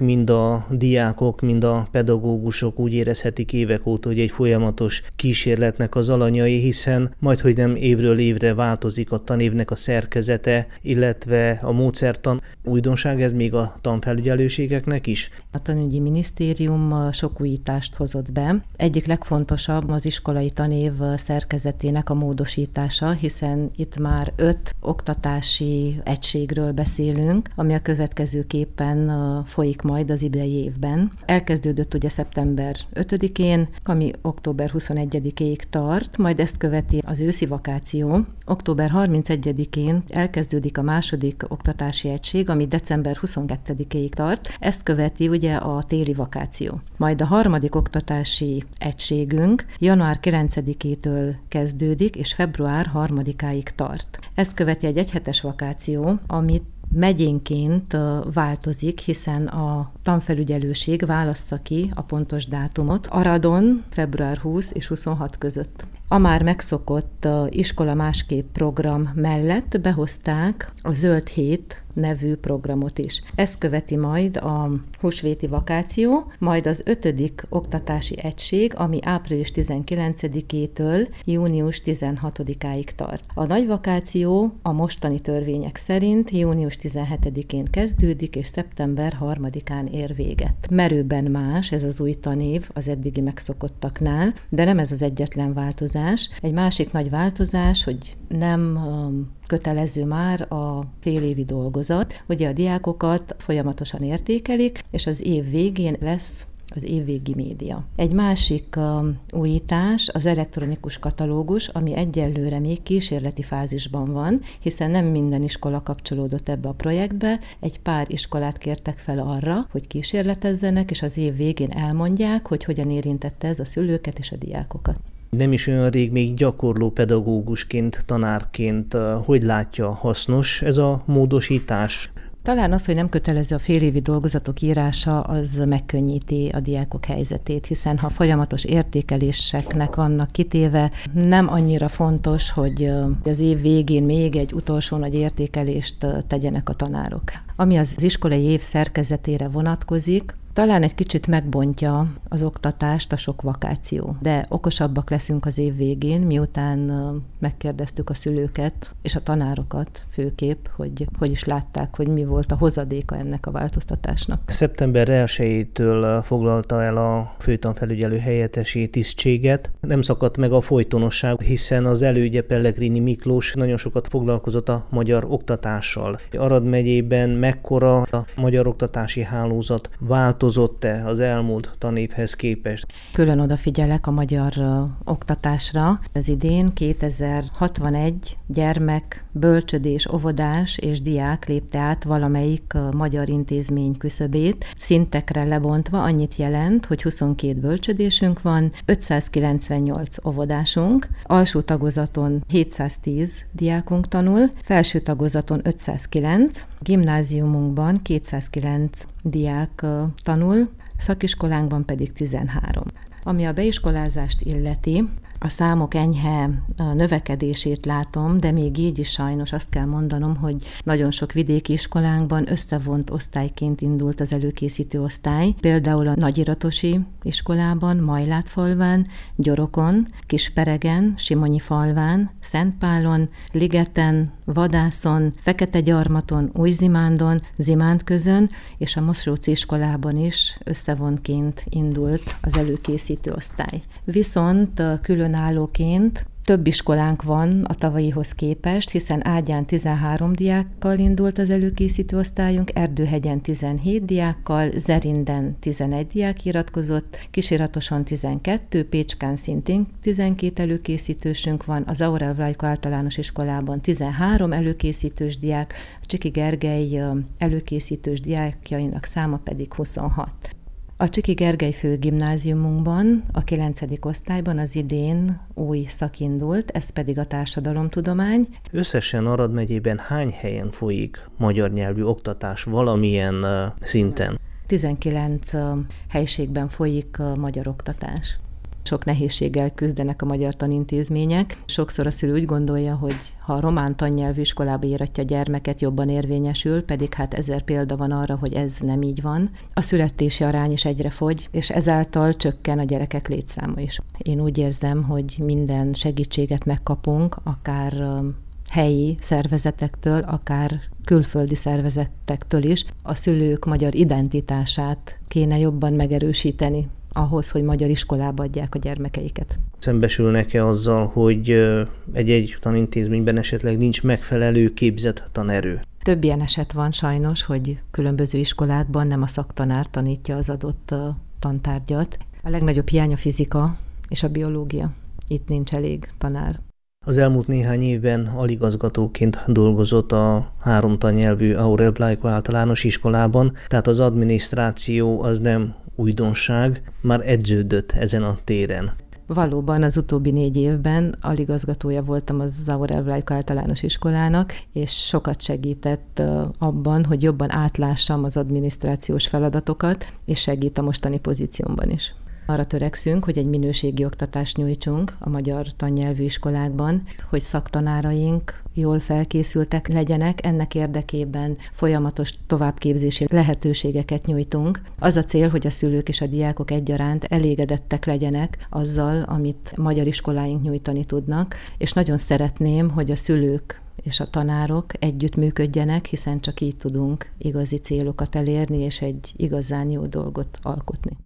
mind a diákok, mind a pedagógusok úgy érezhetik évek óta, hogy egy folyamatos kísérletnek az alanyai, hiszen majd, hogy nem évről évre változik a tanévnek a szerkezete, illetve a módszertan. Újdonság ez még a tanfelügyelőségeknek is? A tanügyi minisztérium sok újítást hozott be. Egyik legfontosabb az iskolai tanév szerkezetének a módosítása, hiszen itt már öt oktatási egységről beszélünk, ami a következőképpen folyik majd az idei évben. Elkezdődött ugye szeptember 5-én, ami október 21-ig tart, majd ezt követi az őszi vakáció. Október 31-én elkezdődik a második oktatási egység, ami december 22-ig tart. Ezt követi ugye a téli vakáció. Majd a harmadik oktatási egységünk január 9-től kezdődik, és február 3-áig tart. Ezt követi egy egyhetes vakáció, amit megyénként változik, hiszen a tanfelügyelőség válassza ki a pontos dátumot Aradon február 20 és 26 között. A már megszokott iskola másképp program mellett behozták a Zöld Hét nevű programot is. Ezt követi majd a húsvéti vakáció, majd az ötödik oktatási egység, ami április 19-től június 16-áig tart. A nagy vakáció a mostani törvények szerint június 17-én kezdődik, és szeptember 3-án ér véget. Merőben más ez az új tanév az eddigi megszokottaknál, de nem ez az egyetlen változás. Egy másik nagy változás, hogy nem um, kötelező már a félévi dolgozat. Ugye a diákokat folyamatosan értékelik, és az év végén lesz az évvégi média. Egy másik uh, újítás az elektronikus katalógus, ami egyelőre még kísérleti fázisban van, hiszen nem minden iskola kapcsolódott ebbe a projektbe. Egy pár iskolát kértek fel arra, hogy kísérletezzenek, és az év végén elmondják, hogy hogyan érintette ez a szülőket és a diákokat. Nem is olyan rég még gyakorló pedagógusként, tanárként, hogy látja hasznos ez a módosítás? Talán az, hogy nem kötelező a félévi dolgozatok írása, az megkönnyíti a diákok helyzetét, hiszen ha folyamatos értékeléseknek vannak kitéve, nem annyira fontos, hogy az év végén még egy utolsó nagy értékelést tegyenek a tanárok. Ami az iskolai év szerkezetére vonatkozik, talán egy kicsit megbontja az oktatást a sok vakáció, de okosabbak leszünk az év végén, miután megkérdeztük a szülőket és a tanárokat főképp, hogy hogy is látták, hogy mi volt a hozadéka ennek a változtatásnak. Szeptember 1-től foglalta el a főtanfelügyelő helyettesi tisztséget. Nem szakadt meg a folytonosság, hiszen az elődje Pellegrini Miklós nagyon sokat foglalkozott a magyar oktatással. Arad megyében mekkora a magyar oktatási hálózat vált változott-e az elmúlt tanévhez képest? Külön odafigyelek a magyar oktatásra. Az idén 2061 gyermek, bölcsödés, óvodás és diák lépte át valamelyik magyar intézmény küszöbét, szintekre lebontva annyit jelent, hogy 22 bölcsödésünk van, 598 óvodásunk, alsó tagozaton 710 diákunk tanul, felső tagozaton 509, gimnáziumunkban 209 diák tanul, szakiskolánkban pedig 13. Ami a beiskolázást illeti, a számok enyhe növekedését látom, de még így is sajnos azt kell mondanom, hogy nagyon sok vidéki iskolánkban összevont osztályként indult az előkészítő osztály. Például a Nagyiratosi iskolában, Majlátfalván, Gyorokon, Kisperegen, Simonyi falván, Szentpálon, Ligeten, Vadászon, Fekete Gyarmaton, Új-Zimándon, Zimánd közön, és a Moszróci iskolában is összevonként indult az előkészítő osztály. Viszont külön önállóként több iskolánk van a tavalyihoz képest, hiszen Ágyán 13 diákkal indult az előkészítő osztályunk, Erdőhegyen 17 diákkal, Zerinden 11 diák iratkozott, Kisiratoson 12, Pécskán szintén 12 előkészítősünk van, az Aurel Vlajko általános iskolában 13 előkészítős diák, a Csiki Gergely előkészítős diákjainak száma pedig 26. A Csiki Gergely főgimnáziumunkban, a 9. osztályban az idén új szak indult, ez pedig a társadalomtudomány. Összesen Arad megyében hány helyen folyik magyar nyelvű oktatás valamilyen szinten? 19 helységben folyik magyar oktatás. Sok nehézséggel küzdenek a magyar tanintézmények. Sokszor a szülő úgy gondolja, hogy ha a román tannyelvű iskolába íratja a gyermeket, jobban érvényesül, pedig hát ezer példa van arra, hogy ez nem így van. A születési arány is egyre fogy, és ezáltal csökken a gyerekek létszáma is. Én úgy érzem, hogy minden segítséget megkapunk, akár helyi szervezetektől, akár külföldi szervezetektől is, a szülők magyar identitását kéne jobban megerősíteni ahhoz, hogy magyar iskolába adják a gyermekeiket. Szembesülnek-e azzal, hogy egy-egy tanintézményben esetleg nincs megfelelő képzett tanerő? Több ilyen eset van sajnos, hogy különböző iskolákban nem a szaktanár tanítja az adott tantárgyat. A legnagyobb hiány a fizika és a biológia. Itt nincs elég tanár. Az elmúlt néhány évben aligazgatóként dolgozott a három tannyelvű Aurel Blanco általános iskolában, tehát az adminisztráció az nem újdonság, már edződött ezen a téren. Valóban az utóbbi négy évben aligazgatója voltam az Zaurel Vlajka általános iskolának, és sokat segített abban, hogy jobban átlássam az adminisztrációs feladatokat, és segít a mostani pozíciómban is. Arra törekszünk, hogy egy minőségi oktatást nyújtsunk a magyar tannyelvű iskolákban, hogy szaktanáraink jól felkészültek legyenek, ennek érdekében folyamatos továbbképzési lehetőségeket nyújtunk. Az a cél, hogy a szülők és a diákok egyaránt elégedettek legyenek azzal, amit magyar iskoláink nyújtani tudnak, és nagyon szeretném, hogy a szülők és a tanárok együtt működjenek, hiszen csak így tudunk igazi célokat elérni, és egy igazán jó dolgot alkotni.